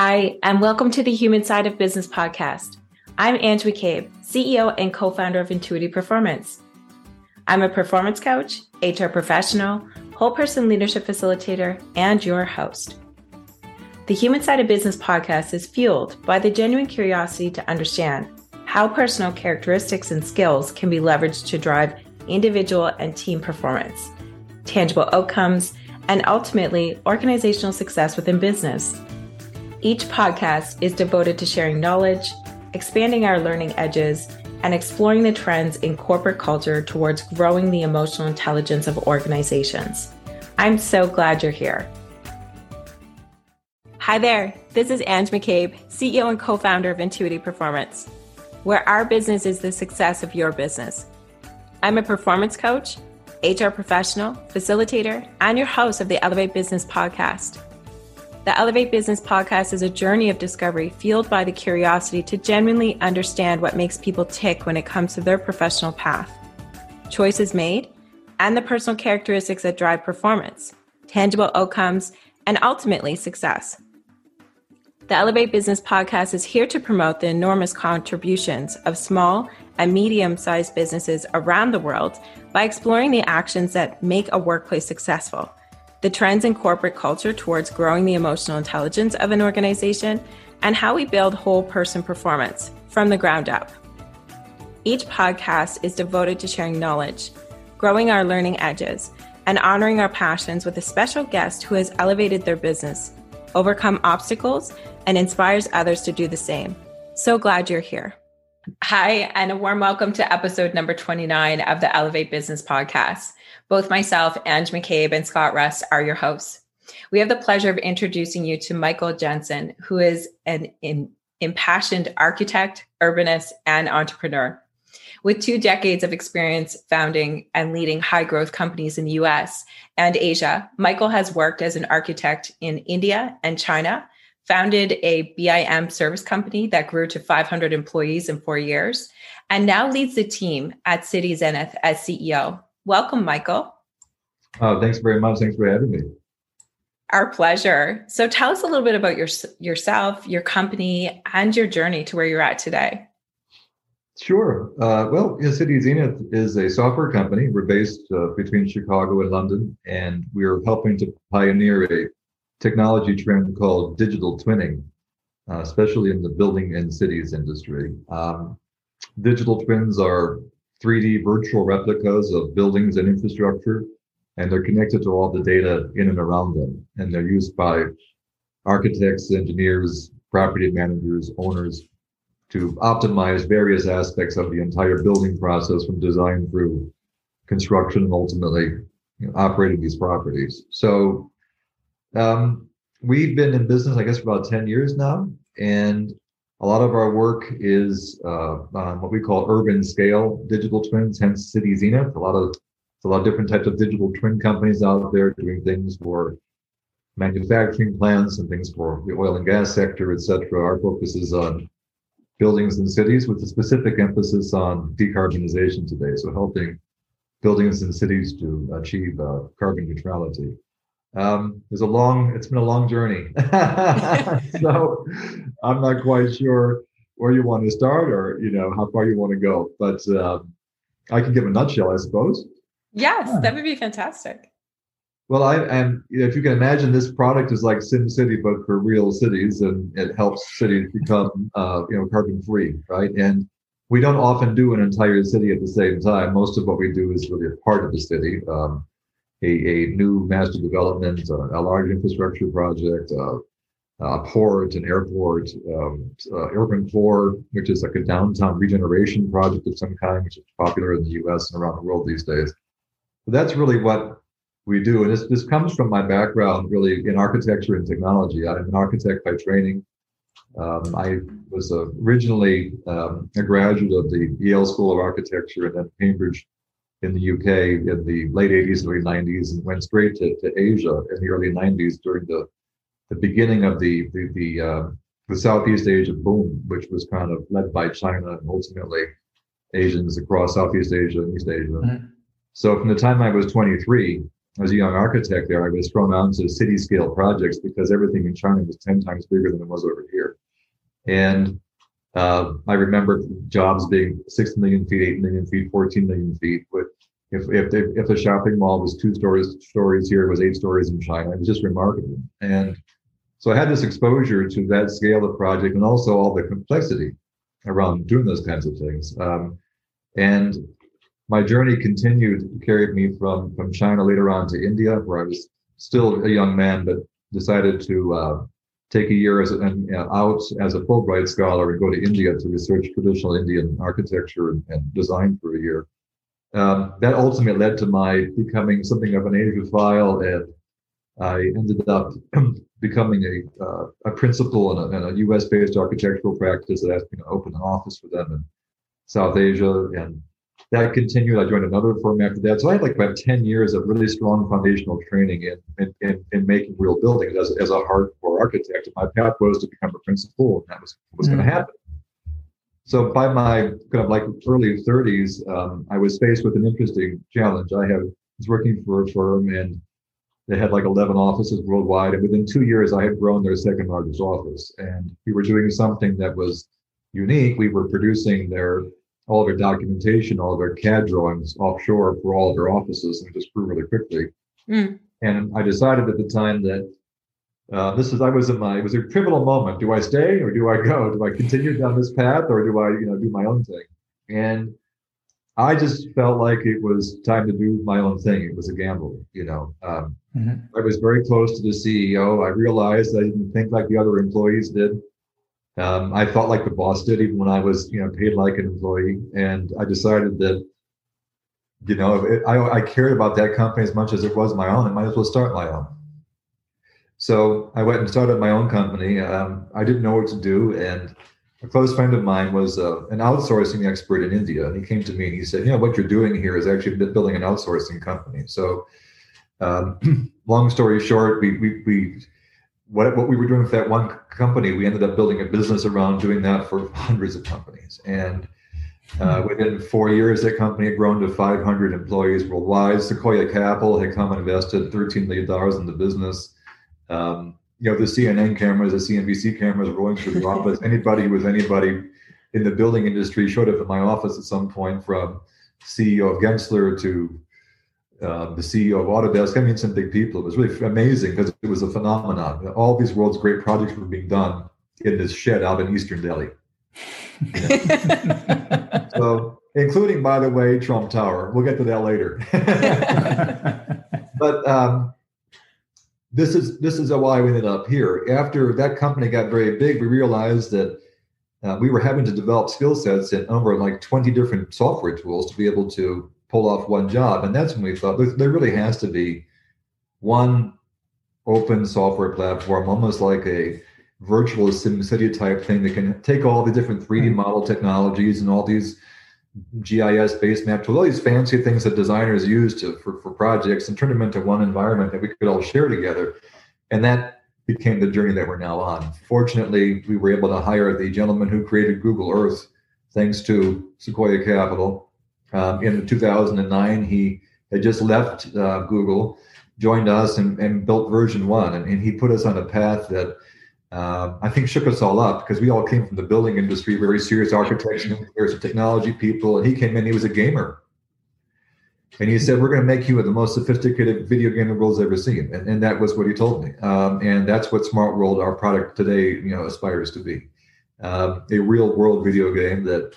Hi, and welcome to the Human Side of Business podcast. I'm Ange McCabe, CEO and co founder of Intuitive Performance. I'm a performance coach, HR professional, whole person leadership facilitator, and your host. The Human Side of Business podcast is fueled by the genuine curiosity to understand how personal characteristics and skills can be leveraged to drive individual and team performance, tangible outcomes, and ultimately organizational success within business. Each podcast is devoted to sharing knowledge, expanding our learning edges, and exploring the trends in corporate culture towards growing the emotional intelligence of organizations. I'm so glad you're here. Hi there, this is Ange McCabe, CEO and co founder of Intuitive Performance, where our business is the success of your business. I'm a performance coach, HR professional, facilitator, and your host of the Elevate Business podcast. The Elevate Business podcast is a journey of discovery fueled by the curiosity to genuinely understand what makes people tick when it comes to their professional path, choices made, and the personal characteristics that drive performance, tangible outcomes, and ultimately success. The Elevate Business podcast is here to promote the enormous contributions of small and medium sized businesses around the world by exploring the actions that make a workplace successful the trends in corporate culture towards growing the emotional intelligence of an organization, and how we build whole person performance from the ground up. Each podcast is devoted to sharing knowledge, growing our learning edges, and honoring our passions with a special guest who has elevated their business, overcome obstacles, and inspires others to do the same. So glad you're here. Hi, and a warm welcome to episode number 29 of the Elevate Business Podcast. Both myself, Ange McCabe, and Scott Rust are your hosts. We have the pleasure of introducing you to Michael Jansen, who is an in, impassioned architect, urbanist, and entrepreneur. With two decades of experience founding and leading high growth companies in the US and Asia, Michael has worked as an architect in India and China, founded a BIM service company that grew to 500 employees in four years, and now leads the team at Cityzenith as CEO. Welcome, Michael. Oh, thanks very much. Thanks for having me. Our pleasure. So tell us a little bit about your, yourself, your company, and your journey to where you're at today. Sure. Uh, well, Cityzenith is a software company. We're based uh, between Chicago and London, and we're helping to pioneer a technology trend called digital twinning, uh, especially in the building and cities industry. Um, digital twins are 3D virtual replicas of buildings and infrastructure, and they're connected to all the data in and around them. And they're used by architects, engineers, property managers, owners to optimize various aspects of the entire building process from design through construction and ultimately operating these properties. So um, we've been in business, I guess, for about 10 years now. And a lot of our work is uh, on what we call urban scale digital twins, hence Cityzenith. A lot of a lot of different types of digital twin companies out there doing things for manufacturing plants and things for the oil and gas sector, et cetera. Our focus is on buildings and cities with a specific emphasis on decarbonization today. So helping buildings and cities to achieve uh, carbon neutrality. Um, it's a long, it's been a long journey. so I'm not quite sure where you want to start or, you know, how far you want to go, but um, I can give a nutshell, I suppose. Yes, yeah. that would be fantastic. Well, I and if you can imagine, this product is like SimCity, but for real cities, and it helps cities become, uh, you know, carbon free, right? And we don't often do an entire city at the same time. Most of what we do is really a part of the city. Um, a, a new master development, uh, a large infrastructure project, uh, a port, an airport, um, uh, urban core, which is like a downtown regeneration project of some kind, which is popular in the U.S. and around the world these days. But that's really what we do, and this this comes from my background really in architecture and technology. I'm an architect by training. Um, I was originally um, a graduate of the Yale School of Architecture and then Cambridge in the UK in the late 80s, early 90s, and went straight to, to Asia in the early 90s during the the beginning of the the the, uh, the Southeast Asia boom, which was kind of led by China and ultimately Asians across Southeast Asia and East Asia. Mm-hmm. So from the time I was 23 as a young architect there, I was thrown onto city scale projects because everything in China was 10 times bigger than it was over here. And uh, I remember jobs being 6 million feet, 8 million feet, 14 million feet. But if if the, if the shopping mall was two stories stories here, it was eight stories in China. It was just remarkable. And so I had this exposure to that scale of project and also all the complexity around doing those kinds of things. Um, and my journey continued, carried me from from China later on to India, where I was still a young man, but decided to uh, take a year as an, uh, out as a Fulbright scholar and go to India to research traditional Indian architecture and, and design for a year. Um, that ultimately led to my becoming something of an Asiaphile, and I ended up becoming a uh, a principal in a, in a, U.S. based architectural practice that asked me to open an office for them in South Asia, and that continued. I joined another firm after that. So I had like about 10 years of really strong foundational training in, in, in, in making real buildings as, as a hardcore architect. And my path was to become a principal, and that was what was mm-hmm. going to happen. So by my kind of like early 30s, um, I was faced with an interesting challenge. I have, was working for a firm and they had like 11 offices worldwide. And within two years, I had grown their second largest office. And we were doing something that was unique. We were producing their all of their documentation, all of their CAD drawings offshore for all of their offices, and it just grew really quickly. Mm. And I decided at the time that uh, this is I was in my it was a pivotal moment. Do I stay or do I go? Do I continue down this path or do I you know do my own thing? And I just felt like it was time to do my own thing. It was a gamble, you know. Um, mm-hmm. I was very close to the CEO. I realized I didn't think like the other employees did. Um, I felt like the boss did even when I was, you know, paid like an employee. And I decided that, you know, it, I, I cared about that company as much as it was my own. I might as well start my own. So I went and started my own company. Um, I didn't know what to do. And a close friend of mine was uh, an outsourcing expert in India. And he came to me and he said, you know, what you're doing here is actually building an outsourcing company. So um, long story short, we, we, we what, what we were doing with that one company, we ended up building a business around doing that for hundreds of companies. And uh, hmm. within four years, that company had grown to 500 employees worldwide. Sequoia Capital had come and invested $13 million in the business. Um, you know, the CNN cameras, the CNBC cameras rolling through the office. Anybody with anybody in the building industry showed up at my office at some point from CEO of Gensler to uh, the CEO of Autodesk. I mean, some big people. It was really amazing because it was a phenomenon. All these world's great projects were being done in this shed out in Eastern Delhi. so, including, by the way, Trump Tower. We'll get to that later. but um, this is this is why we ended up here. After that company got very big, we realized that uh, we were having to develop skill sets in over like 20 different software tools to be able to pull off one job. And that's when we thought there really has to be one open software platform, almost like a virtual SimCity type thing that can take all the different 3D hmm. model technologies and all these GIS based map tools, all these fancy things that designers use to, for, for projects and turn them into one environment that we could all share together. And that became the journey that we're now on. Fortunately, we were able to hire the gentleman who created Google Earth, thanks to Sequoia Capital. Um, in 2009, he had just left uh, Google, joined us, and, and built version one. And, and, he put us on a path that uh, I think shook us all up because we all came from the building industry, very serious architects and engineers and technology people. And he came in, he was a gamer. And he said, We're going to make you the most sophisticated video game the world's ever seen. And, and that was what he told me. Um, and that's what Smart World, our product today, you know, aspires to be. Um, a real world video game that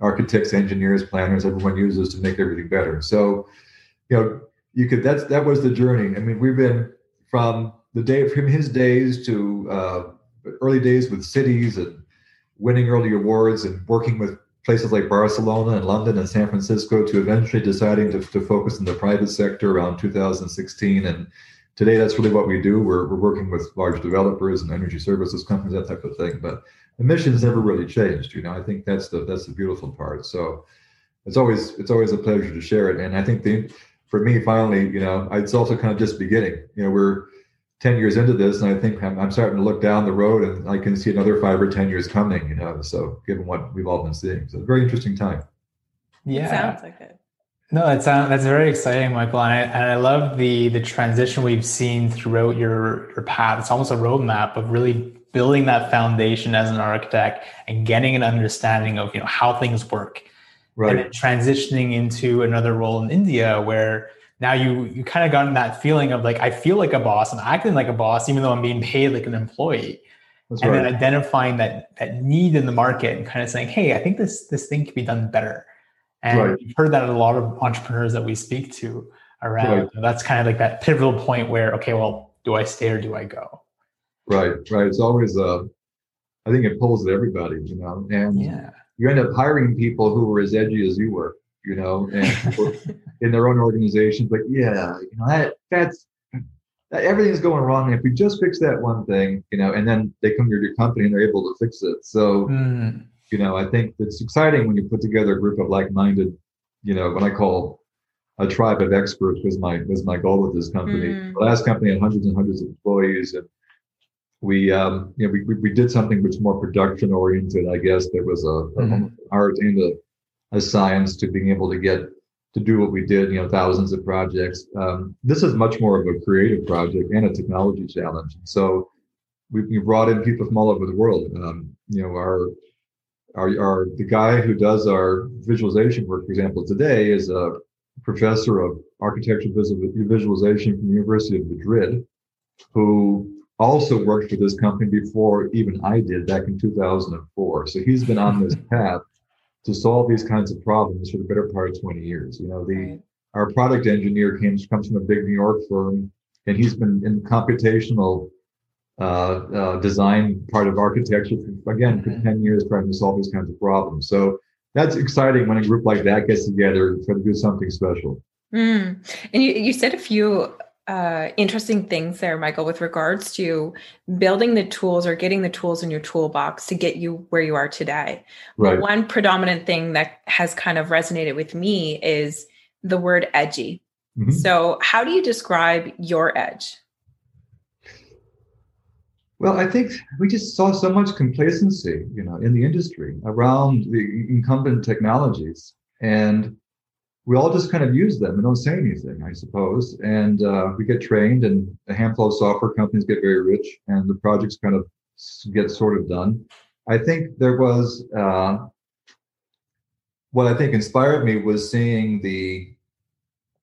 architects, engineers, planners, everyone uses to make everything better. So, you know, you could that's that was the journey. I mean, we've been from the day from his days to uh, early days with cities and winning early awards and working with places like Barcelona and London and San Francisco to eventually deciding to, to focus in the private sector around 2016. And today, that's really what we do. We're, we're working with large developers and energy services companies, that type of thing. But mission's never really changed. You know, I think that's the that's the beautiful part. So it's always it's always a pleasure to share it. And I think the for me, finally, you know, it's also kind of just beginning. You know, we're 10 years into this, and I think I'm, I'm starting to look down the road and I can see another five or 10 years coming, you know. So, given what we've all been seeing, so a very interesting time. Yeah. It sounds like it. No, that's uh, that's very exciting, Michael, and I, and I love the the transition we've seen throughout your your path. It's almost a roadmap of really building that foundation as an architect and getting an understanding of you know how things work, right. and then transitioning into another role in India where now you you kind of gotten that feeling of like I feel like a boss, I'm acting like a boss, even though I'm being paid like an employee. That's and right. then identifying that that need in the market and kind of saying, hey, I think this this thing could be done better and right. we've heard that a lot of entrepreneurs that we speak to around. Right. That's kind of like that pivotal point where, okay, well, do I stay or do I go? Right, right. It's always a, I think it pulls at everybody, you know. And yeah. you end up hiring people who were as edgy as you were, you know, and in their own organizations, but yeah, you know, that that's that everything's going wrong. If we just fix that one thing, you know, and then they come to your company and they're able to fix it. So mm you know, I think it's exciting when you put together a group of like-minded, you know, what I call a tribe of experts was my was my goal with this company. Mm. The last company had hundreds and hundreds of employees, and we um, you know we, we did something which more production oriented. I guess there was a, mm-hmm. art and a, a science to being able to get to do what we did. You know, thousands of projects. Um, this is much more of a creative project and a technology challenge. So we, we brought in people from all over the world. Um, you know, our our, our the guy who does our visualization work, for example, today is a professor of architecture visualization from the University of Madrid, who also worked for this company before even I did back in 2004. So he's been on this path to solve these kinds of problems for the better part of 20 years. You know, the right. our product engineer comes comes from a big New York firm, and he's been in computational uh, uh, design part of architecture for, again for 10 years trying to solve these kinds of problems so that's exciting when a group like that gets together to do something special mm. and you, you said a few uh, interesting things there michael with regards to building the tools or getting the tools in your toolbox to get you where you are today right. one predominant thing that has kind of resonated with me is the word edgy mm-hmm. so how do you describe your edge well, I think we just saw so much complacency, you know, in the industry around the incumbent technologies, and we all just kind of use them and don't say anything, I suppose. And uh, we get trained, and a handful of software companies get very rich, and the projects kind of get sort of done. I think there was uh, what I think inspired me was seeing the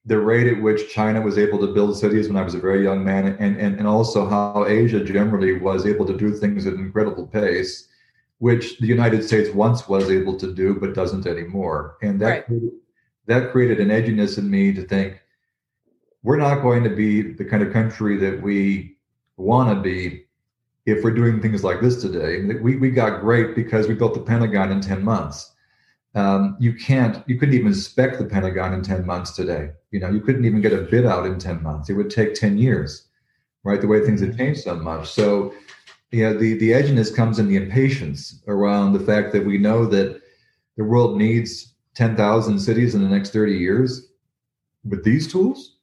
the rate at which China was able to build cities when I was a very young man, and, and, and also how Asia generally was able to do things at an incredible pace, which the United States once was able to do but doesn't anymore. And that, right. That created an edginess in me to think we're not going to be the kind of country that we want to be if we're doing things like this today. We, we got great because we built the Pentagon in 10 months. Um, you can't you couldn't even spec the pentagon in 10 months today. You know you couldn't even get a bid out in 10 months. It would take 10 years right the way things have changed so much. So you know the the edginess comes in the impatience around the fact that we know that the world needs 10,000 cities in the next 30 years with these tools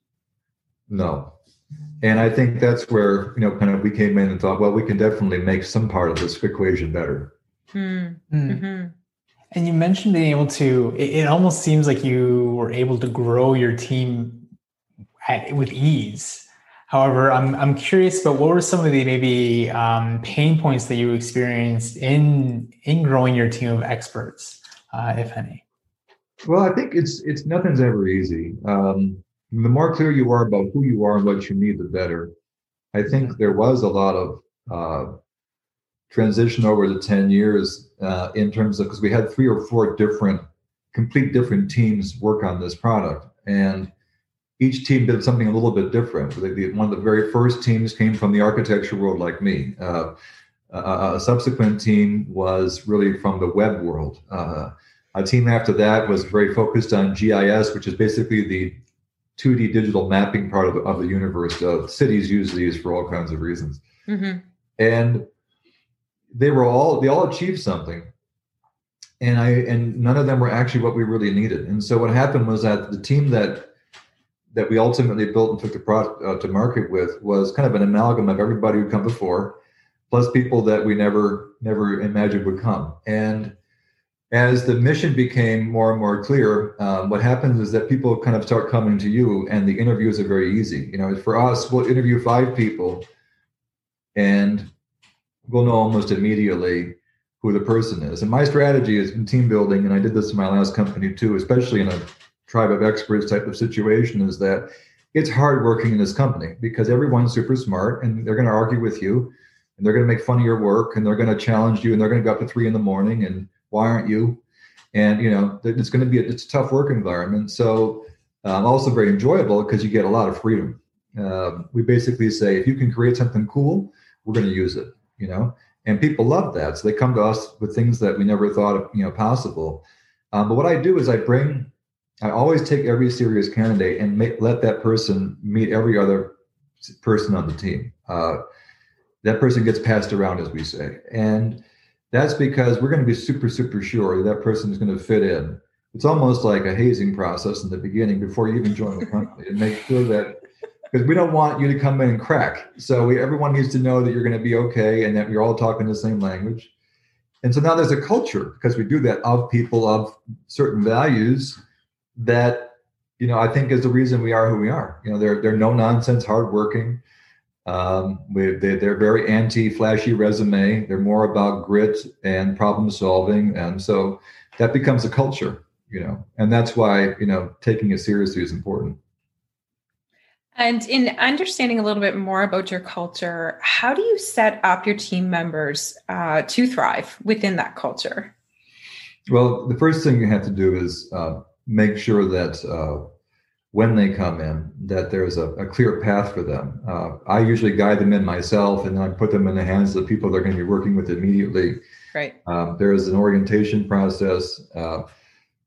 no and i think that's where you know kind of we came in and thought well we can definitely make some part of this equation better hmm. mm-hmm. And you mentioned being able to, it, it almost seems like you were able to grow your team at, with ease. However, I'm, I'm curious about what were some of the maybe um, pain points that you experienced in, in growing your team of experts, uh, if any? Well, I think it's it's nothing's ever easy. Um, the more clear you are about who you are and what you need, the better. I think there was a lot of uh, transition over the 10 years uh, in terms of because we had three or four different complete different teams work on this product and each team did something a little bit different one of the very first teams came from the architecture world like me uh, a subsequent team was really from the web world uh, a team after that was very focused on gis which is basically the 2d digital mapping part of the, of the universe. Uh, cities use these for all kinds of reasons. Mm-hmm. and they were all they all achieved something. And i and none of them were actually what we really needed. And so what happened was that the team that that we ultimately built and took the product uh, to market with was kind of an amalgam of everybody who come before plus people that we never never imagined would come. And as the mission became more and more clear, um, what happens is that people kind of start coming to you, and the interviews are very easy. You know, for us, we'll interview five people, and we'll know almost immediately who the person is. And my strategy is in team building, and I did this in my last company too, especially in a tribe of experts type of situation, is that it's hard working in this company because everyone's super smart and they're going to argue with you and they're going to make fun of your work and they're going to challenge you and they're going to go up to three in the morning and why aren't you? And you know, it's going to be a, it's a tough work environment. So um, also very enjoyable because you get a lot of freedom. Uh, we basically say if you can create something cool, we're going to use it. You know, and people love that so they come to us with things that we never thought of, you know possible um, but what i do is i bring i always take every serious candidate and make, let that person meet every other person on the team uh, that person gets passed around as we say and that's because we're going to be super super sure that, person is going to fit in it's almost like a hazing process in the beginning before you even join the company and make sure that because we don't want you to come in and crack. So we, everyone needs to know that you're going to be okay and that you're all talking the same language. And so now there's a culture because we do that of people of certain values that you know I think is the reason we are who we are. You know, they're they're no nonsense, hardworking. Um, we, they, they're very anti flashy resume. They're more about grit and problem solving, and so that becomes a culture. You know, and that's why you know taking it seriously is important. And in understanding a little bit more about your culture, how do you set up your team members uh, to thrive within that culture? Well, the first thing you have to do is uh, make sure that uh, when they come in, that there's a, a clear path for them. Uh, I usually guide them in myself, and then I put them in the hands of the people they're going to be working with immediately. Right. Um, there is an orientation process, uh,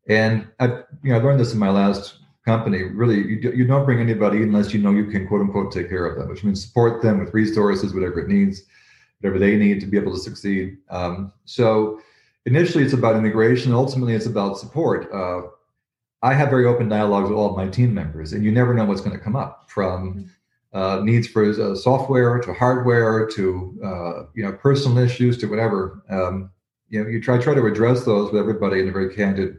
and I, you know, I learned this in my last company, really, you, you don't bring anybody unless you know you can quote unquote take care of them, which means support them with resources, whatever it needs, whatever they need to be able to succeed. Um, so initially, it's about integration. Ultimately, it's about support. I have very open dialogues with all of my team members, and you never know what's going to come up from uh, needs for uh, software to hardware to uh, you know personal issues to whatever. Um, you know, you try try to address those with everybody in a very candid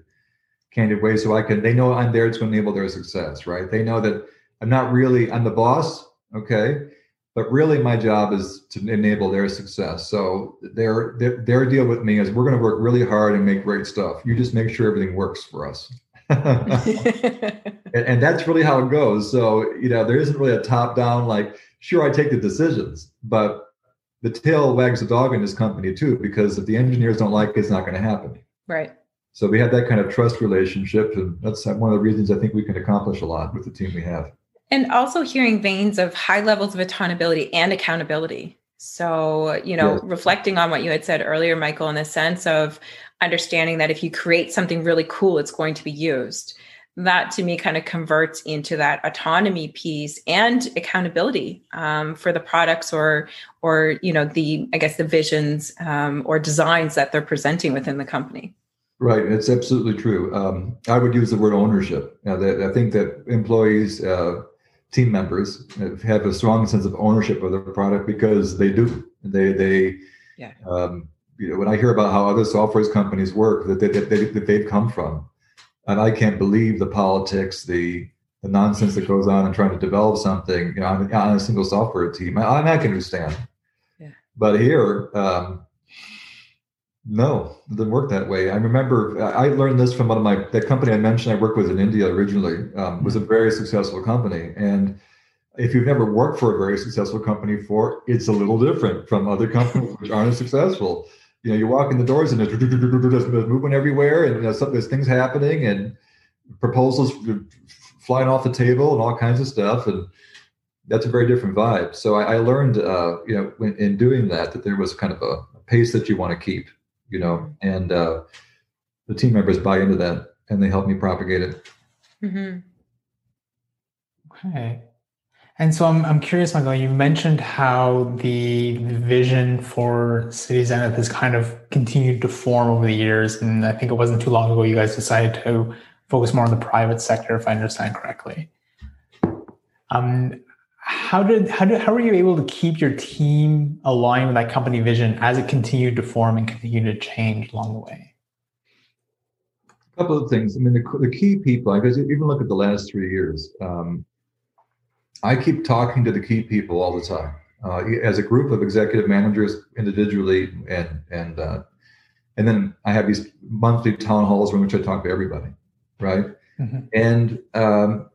candid way so I can they know I'm there to enable their success, right? They know that I'm not really I'm the boss, okay? But really my job is to enable their success. So their their, their deal with me is we're going to work really hard and make great stuff. You just make sure everything works for us. and, and that's really how it goes. So, you know, there isn't really a top down like sure I take the decisions, but the tail wags the dog in this company too because if the engineers don't like it, it's not going to happen. Right. So we have that kind of trust relationship, and that's one of the reasons I think we can accomplish a lot with the team we have. And also hearing veins of high levels of autonomy and accountability. So, you know, yes. reflecting on what you had said earlier, Michael, in the sense of understanding that if you create something really cool, it's going to be used. That to me kind of converts into that autonomy piece and accountability um, for the products or, or you know, the I guess the visions um, or designs that they're presenting within the company. Right, it's absolutely true. Um, I would use the word ownership. Now, that I think that employees, uh, team members, have a strong sense of ownership of their product because they do. They they. Yeah. Um, you know, when I hear about how other software companies work, that, they, that, they, that they've come from, and I can't believe the politics, the the nonsense that goes on in trying to develop something you know, on, on a single software team. I, I can understand. Yeah. But here, um, no, it didn't work that way. I remember I learned this from one of my that company I mentioned I worked with in India originally um, was a very successful company, and if you've never worked for a very successful company before, it's a little different from other companies which aren't as successful. You know, you walk in the doors and there's, there's movement everywhere, and you know, some, there's things happening and proposals flying off the table and all kinds of stuff, and that's a very different vibe. So I, I learned, uh, you know, in, in doing that, that there was kind of a pace that you want to keep you know, and uh, the team members buy into that and they help me propagate it. Mm-hmm. Okay. And so I'm, I'm curious, Michael, you mentioned how the vision for Cityzenith has kind of continued to form over the years. And I think it wasn't too long ago you guys decided to focus more on the private sector, if I understand correctly. Um, how did how did how were you able to keep your team aligned with that company vision as it continued to form and continue to change along the way? A couple of things. I mean, the, the key people, I because even look at the last three years, um, I keep talking to the key people all the time. Uh, as a group of executive managers individually and and uh, and then I have these monthly town halls in which I talk to everybody, right? Mm-hmm. And um,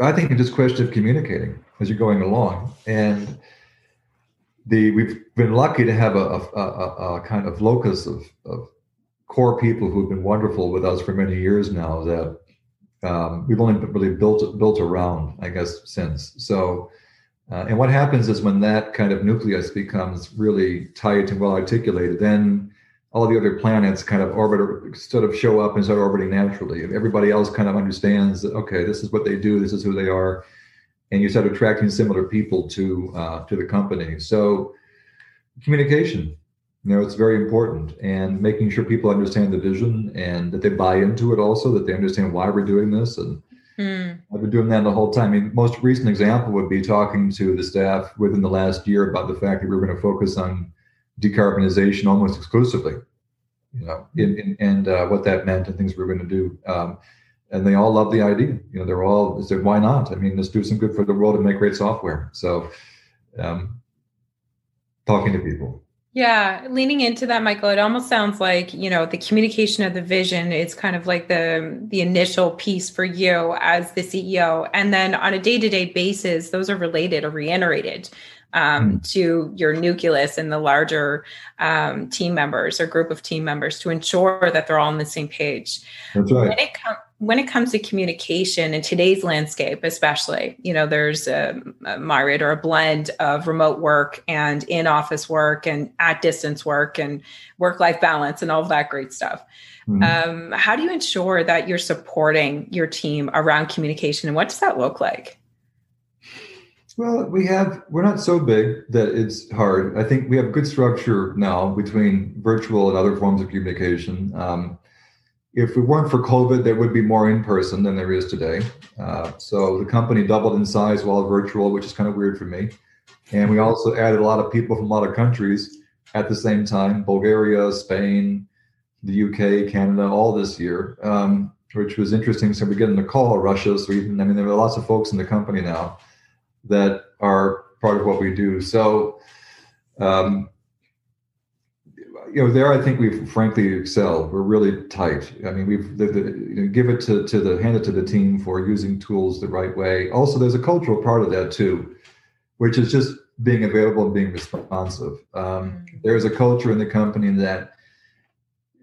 I think it's just a question of communicating as you're going along. And the we've been lucky to have a, a, a, a kind of locus of, of, core people who've been wonderful with us for many years now that um, we've only really built built around, I guess, since. So, uh, and what happens is when that kind of nucleus becomes really tight and well articulated, then all the other planets kind of orbit sort of show up and start orbiting naturally. Everybody else kind of understands that okay, this is what they do, this is who they are, and you start attracting similar people to uh, to the company. So communication, you know, it's very important, and making sure people understand the vision and that they buy into it. Also, that they understand why we're doing this. And mm. I've been doing that the whole time. I mean, most recent example would be talking to the staff within the last year about the fact that we we're going to focus on decarbonization almost exclusively, you know, in, in, and uh, what that meant and things we were going to do. Um, and they all love the idea. You know, they're all they said, why not? I mean, let's do some good for the world and make great software. So, um, talking to people. Yeah, leaning into that, Michael, it almost sounds like you know the communication of the vision is kind of like the the initial piece for you as the CEO, and then on a day to day basis, those are related or reiterated um, mm. to your nucleus and the larger um, team members or group of team members to ensure that they're all on the same page. That's right. When it, com- when it comes to communication in today's landscape, especially, you know, there's a, a myriad or a blend of remote work and in office work and at distance work and work life balance and all of that great stuff. Mm-hmm. Um, how do you ensure that you're supporting your team around communication and what does that look like? Well, we have, we're not so big that it's hard. I think we have good structure now between virtual and other forms of communication. Um, if we weren't for COVID, there would be more in person than there is today. Uh, so the company doubled in size while virtual, which is kind of weird for me. And we also added a lot of people from a lot of countries at the same time Bulgaria, Spain, the UK, Canada, all this year, um, which was interesting. So we're getting the call, Russia, Sweden. I mean, there are lots of folks in the company now that are part of what we do. So, um, you know, there I think we've frankly excelled. We're really tight. I mean, we've the, the, you know, give it to to the hand it to the team for using tools the right way. Also, there's a cultural part of that too, which is just being available and being responsive. Um, mm. there's a culture in the company that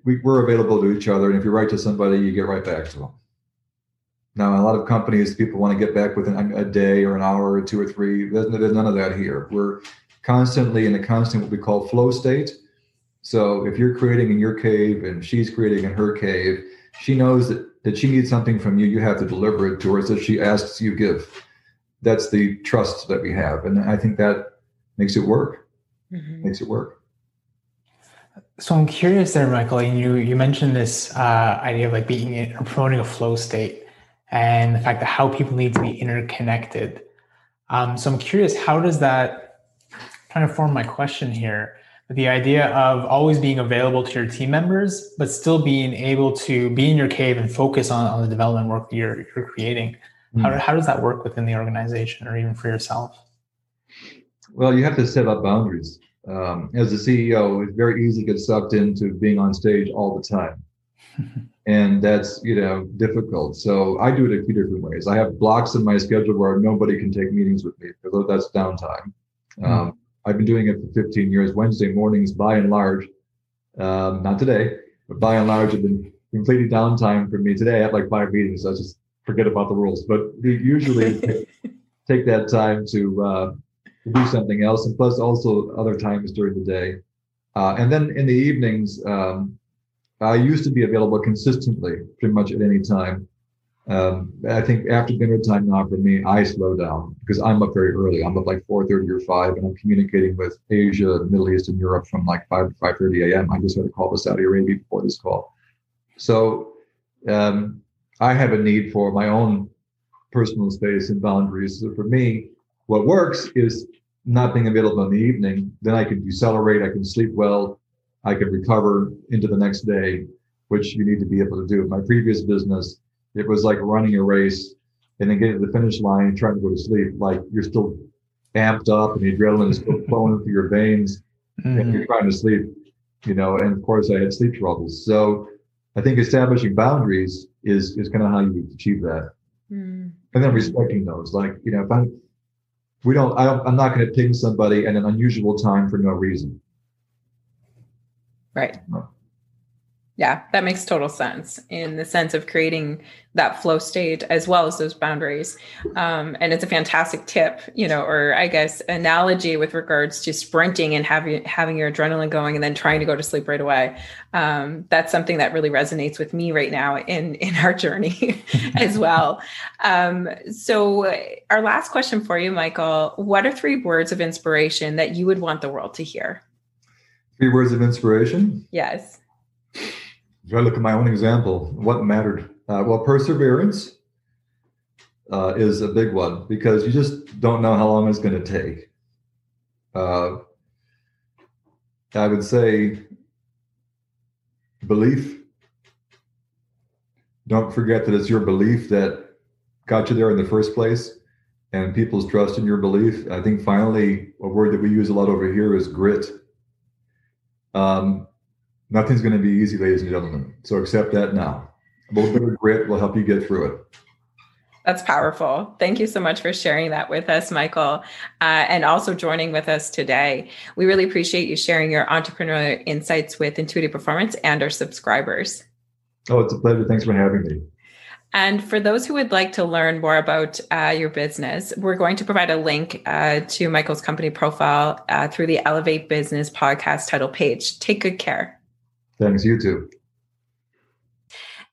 we, we're available to each other, and if you write to somebody, you get right back to them. Now, a lot of companies, people want to get back within a day or an hour or two or three. There's, there's none of that here. We're constantly in a constant what we call flow state. So if you're creating in your cave and she's creating in her cave, she knows that, that she needs something from you. You have to deliver it to her. So she asks, you give. That's the trust that we have. And I think that makes it work. Mm-hmm. Makes it work. So I'm curious there, Michael. and You you mentioned this uh, idea of like being in, promoting a flow state and the fact that how people need to be interconnected. Um, so I'm curious, how does that kind of form my question here? The idea of always being available to your team members, but still being able to be in your cave and focus on, on the development work you're, you're creating. Mm. How, how does that work within the organization or even for yourself? Well, you have to set up boundaries. Um, as a CEO, it's very easy to get sucked into being on stage all the time. and that's you know difficult so i do it a few different ways i have blocks in my schedule where nobody can take meetings with me because that's downtime mm-hmm. um, i've been doing it for 15 years. Wednesday mornings by and large um, not today but by and large have been completely downtime for me today. I have like five meetings. So i just forget about the rules. But we usually take that time to, uh, to do something else and plus also other times during the day. Uh, and then in the evenings um, I used to be available consistently, pretty much at any time. Um, I think after dinner time now for me, I slow down because I'm up very early. I'm up like 4:30 or 5, and I'm communicating with Asia, Middle East, and Europe from like 5 to 5:30 a.m. I just had a call with Saudi Arabia before this call, so um, I have a need for my own personal space and boundaries. So for me, what works is not being available in the evening. Then I can decelerate. I can sleep well. I can recover into the next day. which you need to be able to do. My previous business, it was like running a race and then getting to the finish line and trying to go to sleep. Like you're still amped up and the adrenaline is still flowing through your veins mm-hmm. and you're trying to sleep, you know, and of course I had sleep troubles. So I think establishing boundaries is, is kind of how you achieve that. Mm. And then respecting those, like, you know, if I'm, we don't, I don't I'm not going to ping somebody at an unusual time for no reason. Right. No. Yeah, that makes total sense in the sense of creating that flow state as well as those boundaries. Um, and it's a fantastic tip, you know, or I guess analogy with regards to sprinting and having having your adrenaline going and then trying to go to sleep right away. Um, that's something that really resonates with me right now in in our journey as well. Um, so, our last question for you, Michael: What are three words of inspiration that you would want the world to hear? Three words of inspiration. Yes. If I look at my own example, what mattered? Uh, well, perseverance uh, is a big one because you just don't know how long it's going to take. Uh, I would say belief. Don't forget that it's your belief that got you there in the first place and people's trust in your belief. I think finally, a word that we use a lot over here is grit. Um, Nothing's going to be easy, ladies and gentlemen. So accept that now. A little bit of grit will help you get through it. That's powerful. Thank you so much for sharing that with us, Michael, uh, and also joining with us today. We really appreciate you sharing your entrepreneurial insights with Intuitive Performance and our subscribers. Oh, it's a pleasure. Thanks for having me. And for those who would like to learn more about uh, your business, we're going to provide a link uh, to Michael's company profile uh, through the Elevate Business podcast title page. Take good care. Thanks, you too.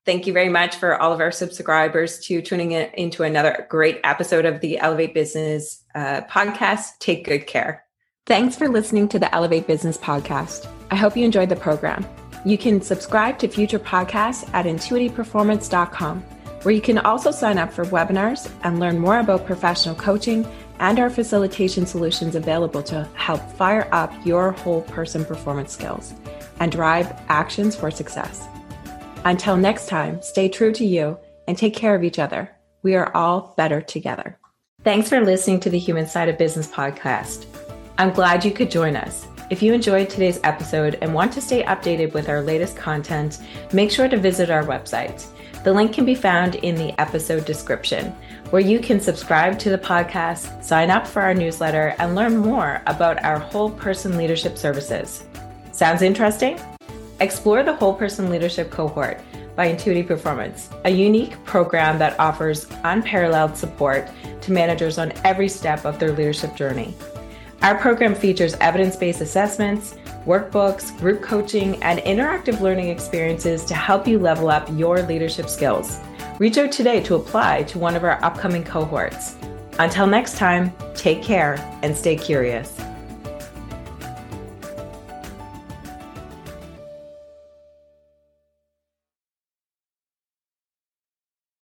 Thank you very much for all of our subscribers to tuning in into another great episode of the Elevate Business uh, podcast. Take good care. Thanks for listening to the Elevate Business podcast. I hope you enjoyed the program. You can subscribe to future podcasts at intuitiveperformance.com, where you can also sign up for webinars and learn more about professional coaching and our facilitation solutions available to help fire up your whole person performance skills and drive actions for success. Until next time, stay true to you and take care of each other. We are all better together. Thanks for listening to the Human Side of Business podcast. I'm glad you could join us. If you enjoyed today's episode and want to stay updated with our latest content, make sure to visit our website. The link can be found in the episode description, where you can subscribe to the podcast, sign up for our newsletter, and learn more about our whole person leadership services. Sounds interesting? Explore the Whole Person Leadership Cohort by Intuitive Performance, a unique program that offers unparalleled support to managers on every step of their leadership journey. Our program features evidence based assessments, workbooks, group coaching, and interactive learning experiences to help you level up your leadership skills. Reach out today to apply to one of our upcoming cohorts. Until next time, take care and stay curious.